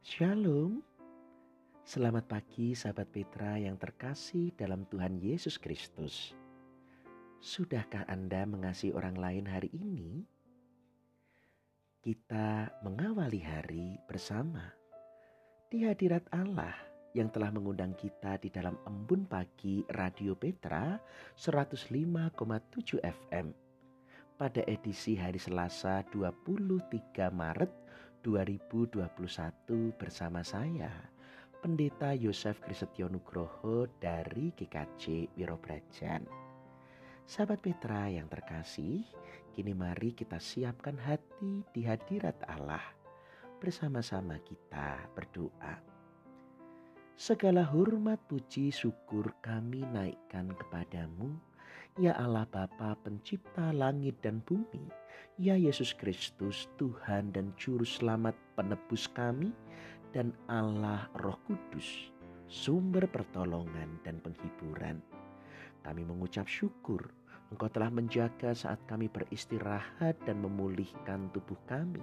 Shalom. Selamat pagi sahabat Petra yang terkasih dalam Tuhan Yesus Kristus. Sudahkah Anda mengasihi orang lain hari ini? Kita mengawali hari bersama di hadirat Allah yang telah mengundang kita di dalam embun pagi Radio Petra 105,7 FM pada edisi hari Selasa 23 Maret 2021 bersama saya, Pendeta Yosef Krisetyo Nugroho dari GKJ Wirobrajan. Sahabat Petra yang terkasih, kini mari kita siapkan hati di hadirat Allah. Bersama-sama kita berdoa. Segala hormat puji syukur kami naikkan kepadamu, Ya Allah Bapa pencipta langit dan bumi, Ya Yesus Kristus Tuhan dan Juru Selamat penebus kami, dan Allah Roh Kudus, sumber pertolongan dan penghiburan. Kami mengucap syukur Engkau telah menjaga saat kami beristirahat dan memulihkan tubuh kami.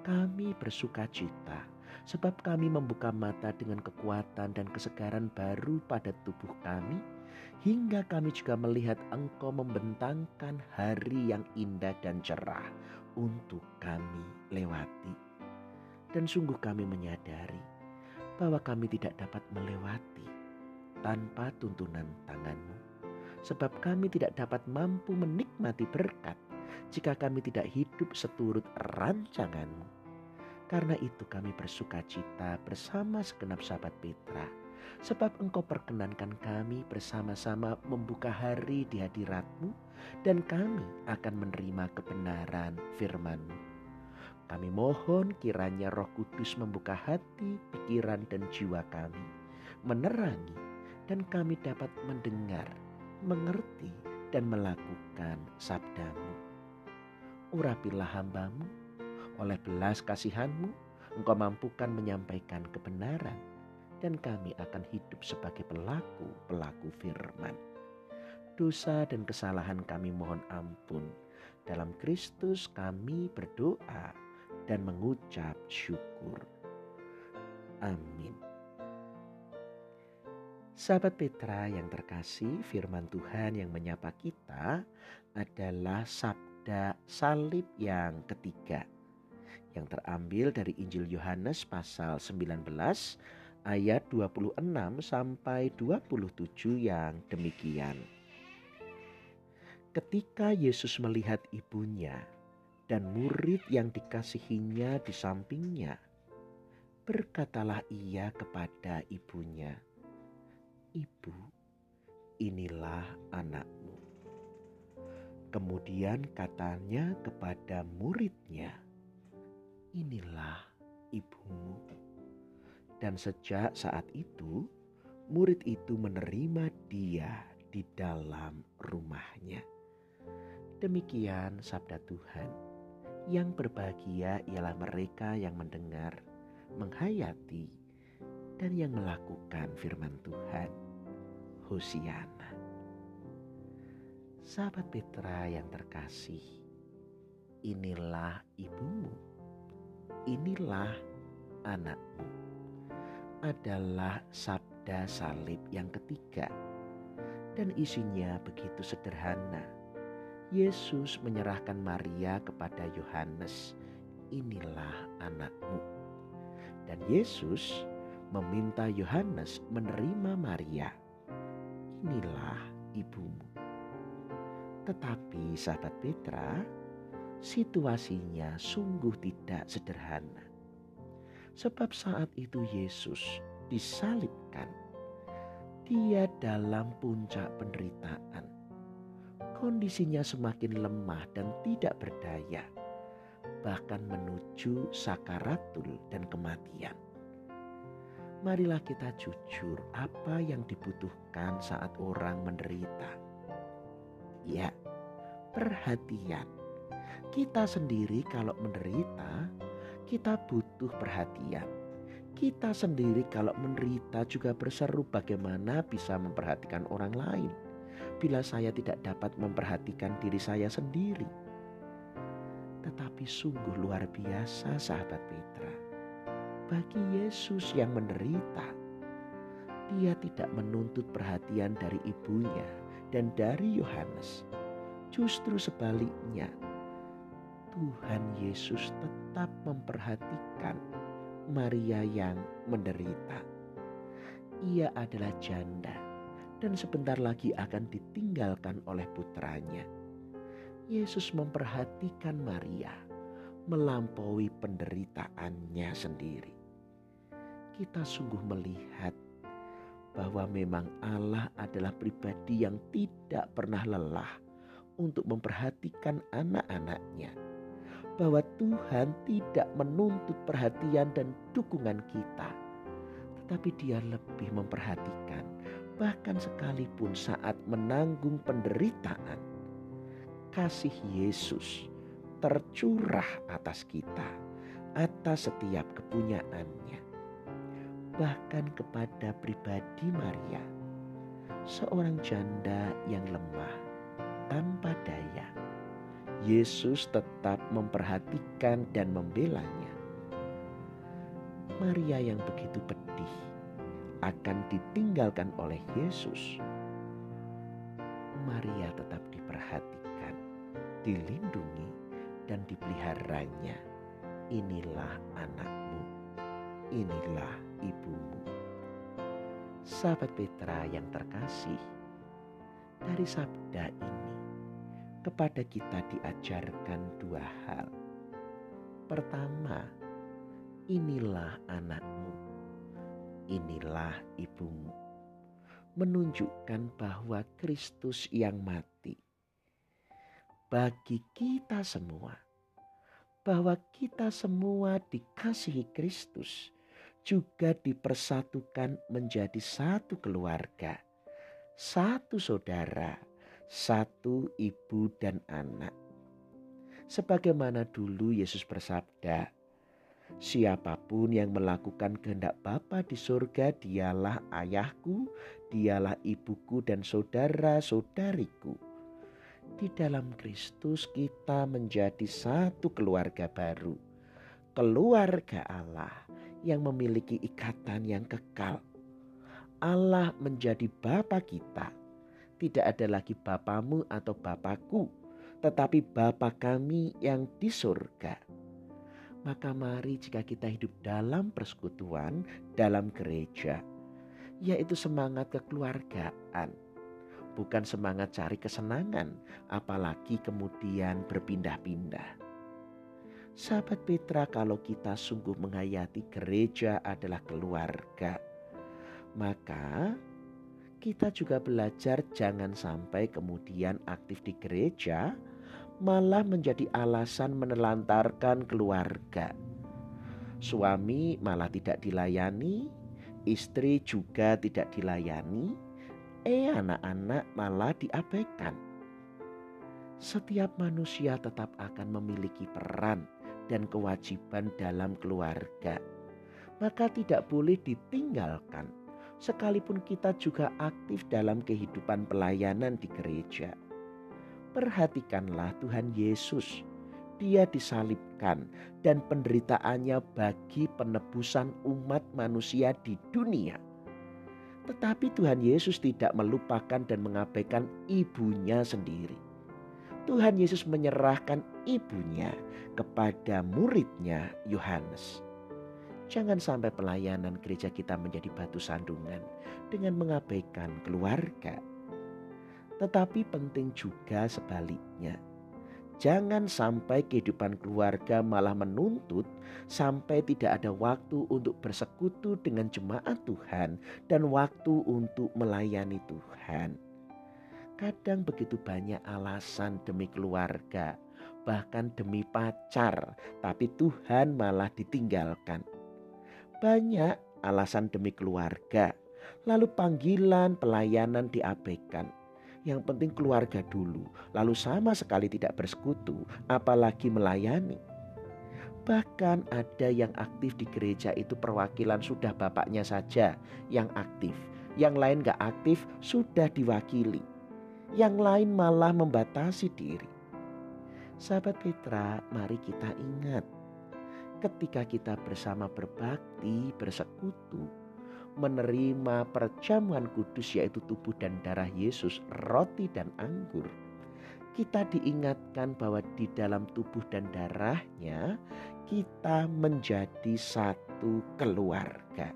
Kami bersuka cita sebab kami membuka mata dengan kekuatan dan kesegaran baru pada tubuh kami hingga kami juga melihat Engkau membentangkan hari yang indah dan cerah untuk kami lewati. Dan sungguh kami menyadari bahwa kami tidak dapat melewati tanpa tuntunan tanganmu. Sebab kami tidak dapat mampu menikmati berkat jika kami tidak hidup seturut rancanganmu. Karena itu kami bersuka cita bersama segenap sahabat Petra Sebab engkau perkenankan kami bersama-sama membuka hari di hadiratmu dan kami akan menerima kebenaran firmanmu. Kami mohon kiranya roh kudus membuka hati, pikiran dan jiwa kami. Menerangi dan kami dapat mendengar, mengerti dan melakukan sabdamu. Urapilah hambamu, oleh belas kasihanmu, engkau mampukan menyampaikan kebenaran dan kami akan hidup sebagai pelaku-pelaku firman. Dosa dan kesalahan kami mohon ampun. Dalam Kristus kami berdoa dan mengucap syukur. Amin. Sahabat Petra yang terkasih, firman Tuhan yang menyapa kita adalah sabda salib yang ketiga yang terambil dari Injil Yohanes pasal 19 ayat 26 sampai 27 yang demikian. Ketika Yesus melihat ibunya dan murid yang dikasihinya di sampingnya, berkatalah ia kepada ibunya, "Ibu, inilah anakmu." Kemudian katanya kepada muridnya, "Inilah ibumu." Dan sejak saat itu, murid itu menerima dia di dalam rumahnya. Demikian sabda Tuhan. Yang berbahagia ialah mereka yang mendengar, menghayati, dan yang melakukan firman Tuhan. Hosiana. Sahabat Petra yang terkasih, inilah ibumu, inilah anakmu adalah sabda salib yang ketiga. Dan isinya begitu sederhana. Yesus menyerahkan Maria kepada Yohanes. Inilah anakmu. Dan Yesus meminta Yohanes menerima Maria. Inilah ibumu. Tetapi sahabat Petra, situasinya sungguh tidak sederhana. Sebab saat itu Yesus disalibkan. Dia dalam puncak penderitaan. Kondisinya semakin lemah dan tidak berdaya. Bahkan menuju sakaratul dan kematian. Marilah kita jujur apa yang dibutuhkan saat orang menderita. Ya, perhatian. Kita sendiri kalau menderita kita butuh perhatian. Kita sendiri kalau menderita juga berseru bagaimana bisa memperhatikan orang lain. Bila saya tidak dapat memperhatikan diri saya sendiri. Tetapi sungguh luar biasa sahabat Petra. bagi Yesus yang menderita, dia tidak menuntut perhatian dari ibunya dan dari Yohanes. Justru sebaliknya, Tuhan Yesus tetap memperhatikan Maria yang menderita. Ia adalah janda dan sebentar lagi akan ditinggalkan oleh putranya. Yesus memperhatikan Maria melampaui penderitaannya sendiri. Kita sungguh melihat bahwa memang Allah adalah pribadi yang tidak pernah lelah untuk memperhatikan anak-anaknya bahwa Tuhan tidak menuntut perhatian dan dukungan kita, tetapi Dia lebih memperhatikan, bahkan sekalipun saat menanggung penderitaan, kasih Yesus tercurah atas kita, atas setiap kepunyaannya, bahkan kepada pribadi Maria, seorang janda yang lemah tanpa daya Yesus tetap memperhatikan dan membelanya. Maria yang begitu pedih akan ditinggalkan oleh Yesus. Maria tetap diperhatikan, dilindungi, dan dipeliharanya. Inilah anakmu, inilah ibumu. Sahabat Petra yang terkasih, dari sabda ini kepada kita diajarkan dua hal. Pertama, inilah anakmu, inilah ibumu, menunjukkan bahwa Kristus yang mati bagi kita semua, bahwa kita semua dikasihi Kristus, juga dipersatukan menjadi satu keluarga, satu saudara satu ibu dan anak. Sebagaimana dulu Yesus bersabda, Siapa pun yang melakukan kehendak Bapa di surga, dialah ayahku, dialah ibuku dan saudara-saudariku. Di dalam Kristus kita menjadi satu keluarga baru. Keluarga Allah yang memiliki ikatan yang kekal. Allah menjadi Bapa kita tidak ada lagi bapamu atau bapakku, tetapi Bapa kami yang di surga. Maka mari jika kita hidup dalam persekutuan, dalam gereja, yaitu semangat kekeluargaan, bukan semangat cari kesenangan, apalagi kemudian berpindah-pindah. Sahabat Petra, kalau kita sungguh menghayati gereja adalah keluarga, maka kita juga belajar jangan sampai kemudian aktif di gereja malah menjadi alasan menelantarkan keluarga. Suami malah tidak dilayani, istri juga tidak dilayani, eh anak-anak malah diabaikan. Setiap manusia tetap akan memiliki peran dan kewajiban dalam keluarga, maka tidak boleh ditinggalkan sekalipun kita juga aktif dalam kehidupan pelayanan di gereja. Perhatikanlah Tuhan Yesus. Dia disalibkan dan penderitaannya bagi penebusan umat manusia di dunia. Tetapi Tuhan Yesus tidak melupakan dan mengabaikan ibunya sendiri. Tuhan Yesus menyerahkan ibunya kepada muridnya Yohanes. Jangan sampai pelayanan gereja kita menjadi batu sandungan dengan mengabaikan keluarga. Tetapi penting juga sebaliknya. Jangan sampai kehidupan keluarga malah menuntut sampai tidak ada waktu untuk bersekutu dengan jemaat Tuhan dan waktu untuk melayani Tuhan. Kadang begitu banyak alasan demi keluarga, bahkan demi pacar, tapi Tuhan malah ditinggalkan. Banyak alasan demi keluarga, lalu panggilan pelayanan diabaikan. Yang penting keluarga dulu, lalu sama sekali tidak bersekutu, apalagi melayani. Bahkan ada yang aktif di gereja itu perwakilan sudah bapaknya saja yang aktif. Yang lain gak aktif sudah diwakili. Yang lain malah membatasi diri. Sahabat Petra, mari kita ingat ketika kita bersama berbakti, bersekutu, menerima perjamuan kudus yaitu tubuh dan darah Yesus, roti dan anggur, kita diingatkan bahwa di dalam tubuh dan darahnya kita menjadi satu keluarga.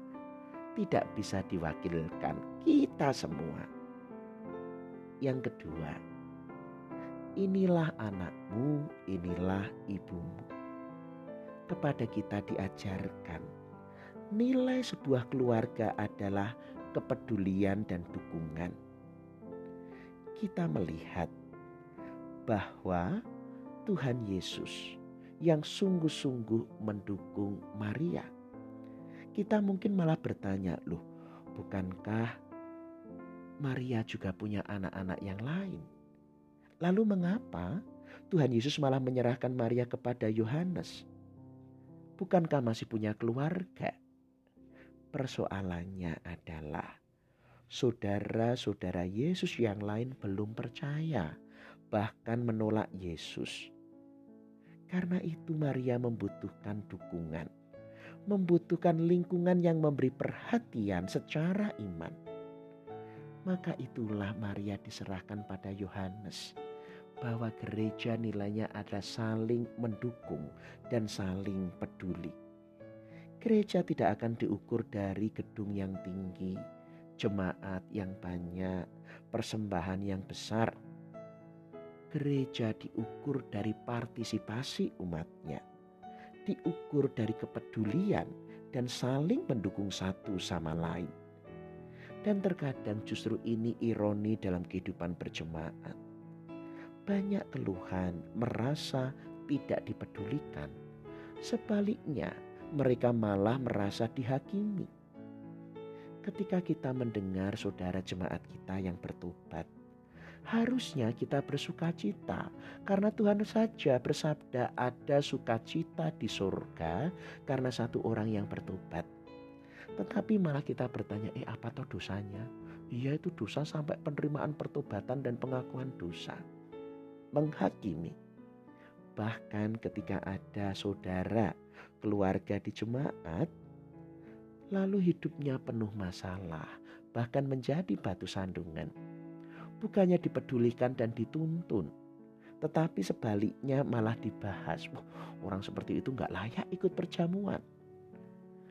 Tidak bisa diwakilkan kita semua. Yang kedua, inilah anakmu, inilah ibumu. Kepada kita diajarkan nilai sebuah keluarga adalah kepedulian dan dukungan. Kita melihat bahwa Tuhan Yesus yang sungguh-sungguh mendukung Maria. Kita mungkin malah bertanya, "Loh, bukankah Maria juga punya anak-anak yang lain?" Lalu mengapa Tuhan Yesus malah menyerahkan Maria kepada Yohanes? Bukankah masih punya keluarga? Persoalannya adalah saudara-saudara Yesus yang lain belum percaya, bahkan menolak Yesus. Karena itu Maria membutuhkan dukungan, membutuhkan lingkungan yang memberi perhatian secara iman. Maka itulah Maria diserahkan pada Yohanes bahwa gereja nilainya adalah saling mendukung dan saling peduli. Gereja tidak akan diukur dari gedung yang tinggi, jemaat yang banyak, persembahan yang besar. Gereja diukur dari partisipasi umatnya, diukur dari kepedulian dan saling mendukung satu sama lain. Dan terkadang justru ini ironi dalam kehidupan berjemaat banyak keluhan, merasa tidak dipedulikan. Sebaliknya, mereka malah merasa dihakimi. Ketika kita mendengar saudara jemaat kita yang bertobat, harusnya kita bersuka cita karena Tuhan saja bersabda ada sukacita di surga karena satu orang yang bertobat. Tetapi malah kita bertanya, eh apa toh dosanya? Iya itu dosa sampai penerimaan pertobatan dan pengakuan dosa menghakimi. Bahkan ketika ada saudara keluarga di jemaat, lalu hidupnya penuh masalah, bahkan menjadi batu sandungan. Bukannya dipedulikan dan dituntun, tetapi sebaliknya malah dibahas. Wah, orang seperti itu nggak layak ikut perjamuan.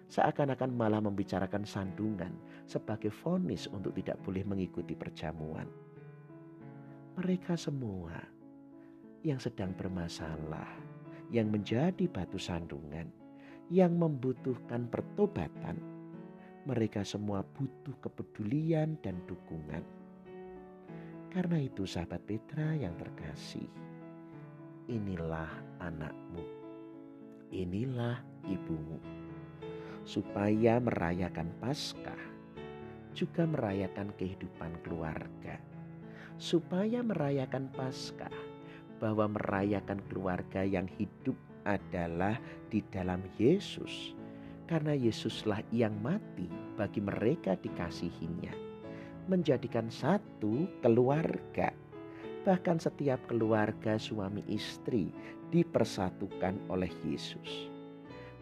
Seakan-akan malah membicarakan sandungan sebagai vonis untuk tidak boleh mengikuti perjamuan. Mereka semua yang sedang bermasalah, yang menjadi batu sandungan, yang membutuhkan pertobatan, mereka semua butuh kepedulian dan dukungan. Karena itu, sahabat Petra yang terkasih, inilah anakmu, inilah ibumu, supaya merayakan Paskah juga merayakan kehidupan keluarga, supaya merayakan Paskah bahwa merayakan keluarga yang hidup adalah di dalam Yesus. Karena Yesuslah yang mati bagi mereka dikasihinya. Menjadikan satu keluarga. Bahkan setiap keluarga suami istri dipersatukan oleh Yesus.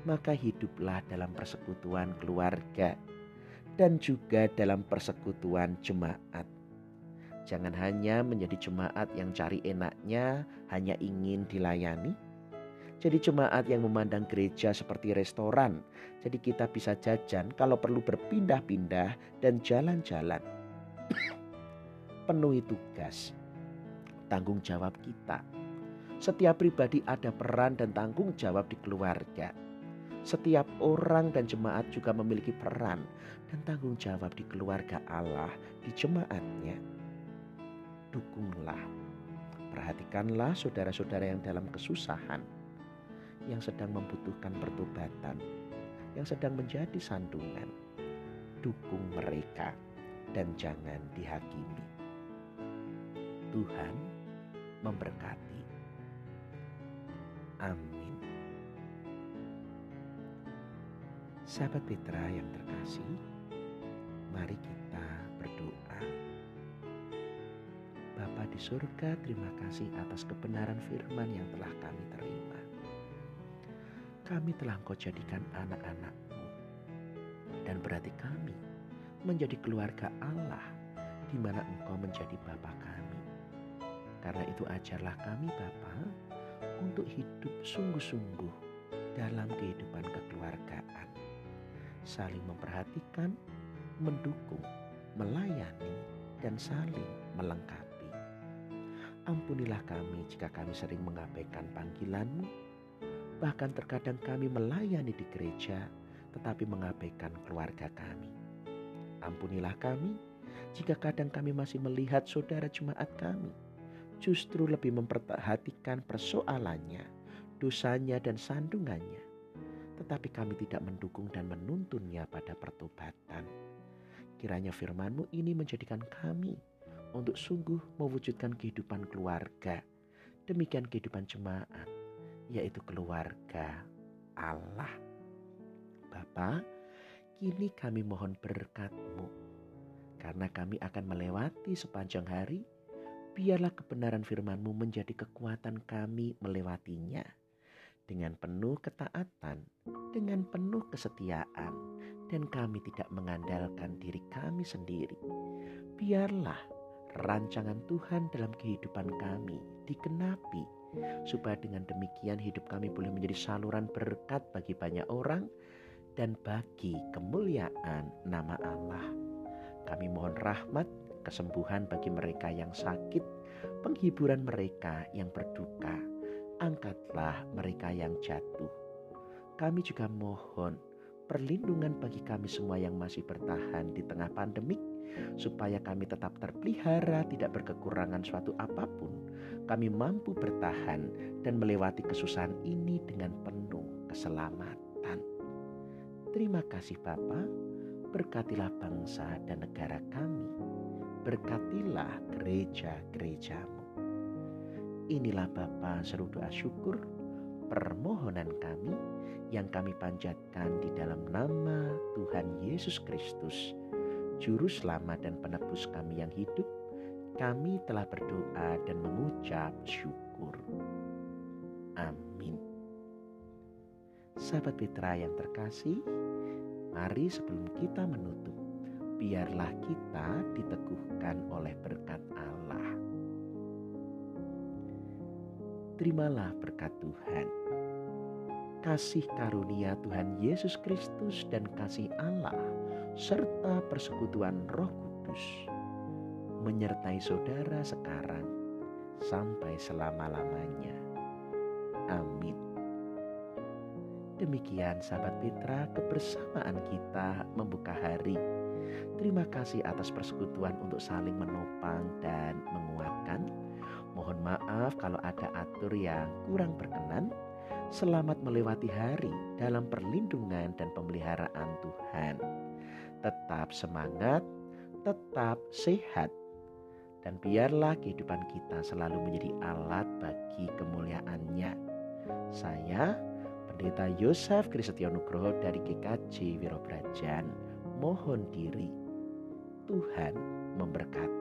Maka hiduplah dalam persekutuan keluarga dan juga dalam persekutuan jemaat Jangan hanya menjadi jemaat yang cari enaknya, hanya ingin dilayani. Jadi jemaat yang memandang gereja seperti restoran. Jadi kita bisa jajan kalau perlu berpindah-pindah dan jalan-jalan. Penuhi tugas, tanggung jawab kita. Setiap pribadi ada peran dan tanggung jawab di keluarga. Setiap orang dan jemaat juga memiliki peran dan tanggung jawab di keluarga Allah, di jemaatnya dukunglah. Perhatikanlah saudara-saudara yang dalam kesusahan, yang sedang membutuhkan pertobatan, yang sedang menjadi sandungan. Dukung mereka dan jangan dihakimi. Tuhan memberkati. Amin. Sahabat Petra yang terkasih, mari kita berdoa. Di surga, terima kasih atas kebenaran firman yang telah kami terima. kami telah engkau jadikan anak-anakmu. Dan berarti kami menjadi keluarga Allah di mana engkau menjadi Bapa kami. Karena itu ajarlah kami Bapa untuk hidup sungguh-sungguh dalam kehidupan kekeluargaan. Saling memperhatikan, mendukung, melayani, dan saling melengkapi. Ampunilah kami jika kami sering mengabaikan panggilanmu, bahkan terkadang kami melayani di gereja tetapi mengabaikan keluarga kami. Ampunilah kami jika kadang kami masih melihat saudara jemaat kami justru lebih memperhatikan persoalannya, dosanya dan sandungannya. Tetapi kami tidak mendukung dan menuntunnya pada pertobatan. Kiranya firmanmu ini menjadikan kami untuk sungguh mewujudkan kehidupan keluarga. Demikian kehidupan jemaat, yaitu keluarga Allah. Bapa, kini kami mohon berkatmu. Karena kami akan melewati sepanjang hari, biarlah kebenaran firman-Mu menjadi kekuatan kami melewatinya. Dengan penuh ketaatan, dengan penuh kesetiaan, dan kami tidak mengandalkan diri kami sendiri. Biarlah rancangan Tuhan dalam kehidupan kami dikenapi, supaya dengan demikian hidup kami boleh menjadi saluran berkat bagi banyak orang dan bagi kemuliaan nama Allah. Kami mohon rahmat kesembuhan bagi mereka yang sakit, penghiburan mereka yang berduka. Angkatlah mereka yang jatuh. Kami juga mohon perlindungan bagi kami semua yang masih bertahan di tengah pandemik, supaya kami tetap terpelihara, tidak berkekurangan suatu apa pun. Kami mampu bertahan dan melewati kesusahan ini dengan penuh keselamatan. Terima kasih Bapak, berkatilah bangsa dan negara kami berkatilah gereja-gerejamu. Inilah Bapa seru doa syukur permohonan kami yang kami panjatkan di dalam nama Tuhan Yesus Kristus, Juru Selamat dan Penebus kami yang hidup, kami telah berdoa dan mengucap syukur. Amin. Sahabat Petra yang terkasih, mari sebelum kita menutup, biarlah kita diteguhkan oleh berkat Allah. Terimalah berkat Tuhan. Kasih karunia Tuhan Yesus Kristus dan kasih Allah serta persekutuan Roh Kudus menyertai saudara sekarang sampai selama-lamanya. Amin. Demikian sahabat Petra kebersamaan kita membuka hari Terima kasih atas persekutuan untuk saling menopang dan menguatkan. Mohon maaf kalau ada atur yang kurang berkenan. Selamat melewati hari dalam perlindungan dan pemeliharaan Tuhan. Tetap semangat, tetap sehat, dan biarlah kehidupan kita selalu menjadi alat bagi kemuliaannya. Saya, Pendeta Yosef Kristianugroho dari GKJ Wirobrajan, mohon diri. Tuhan memberkati.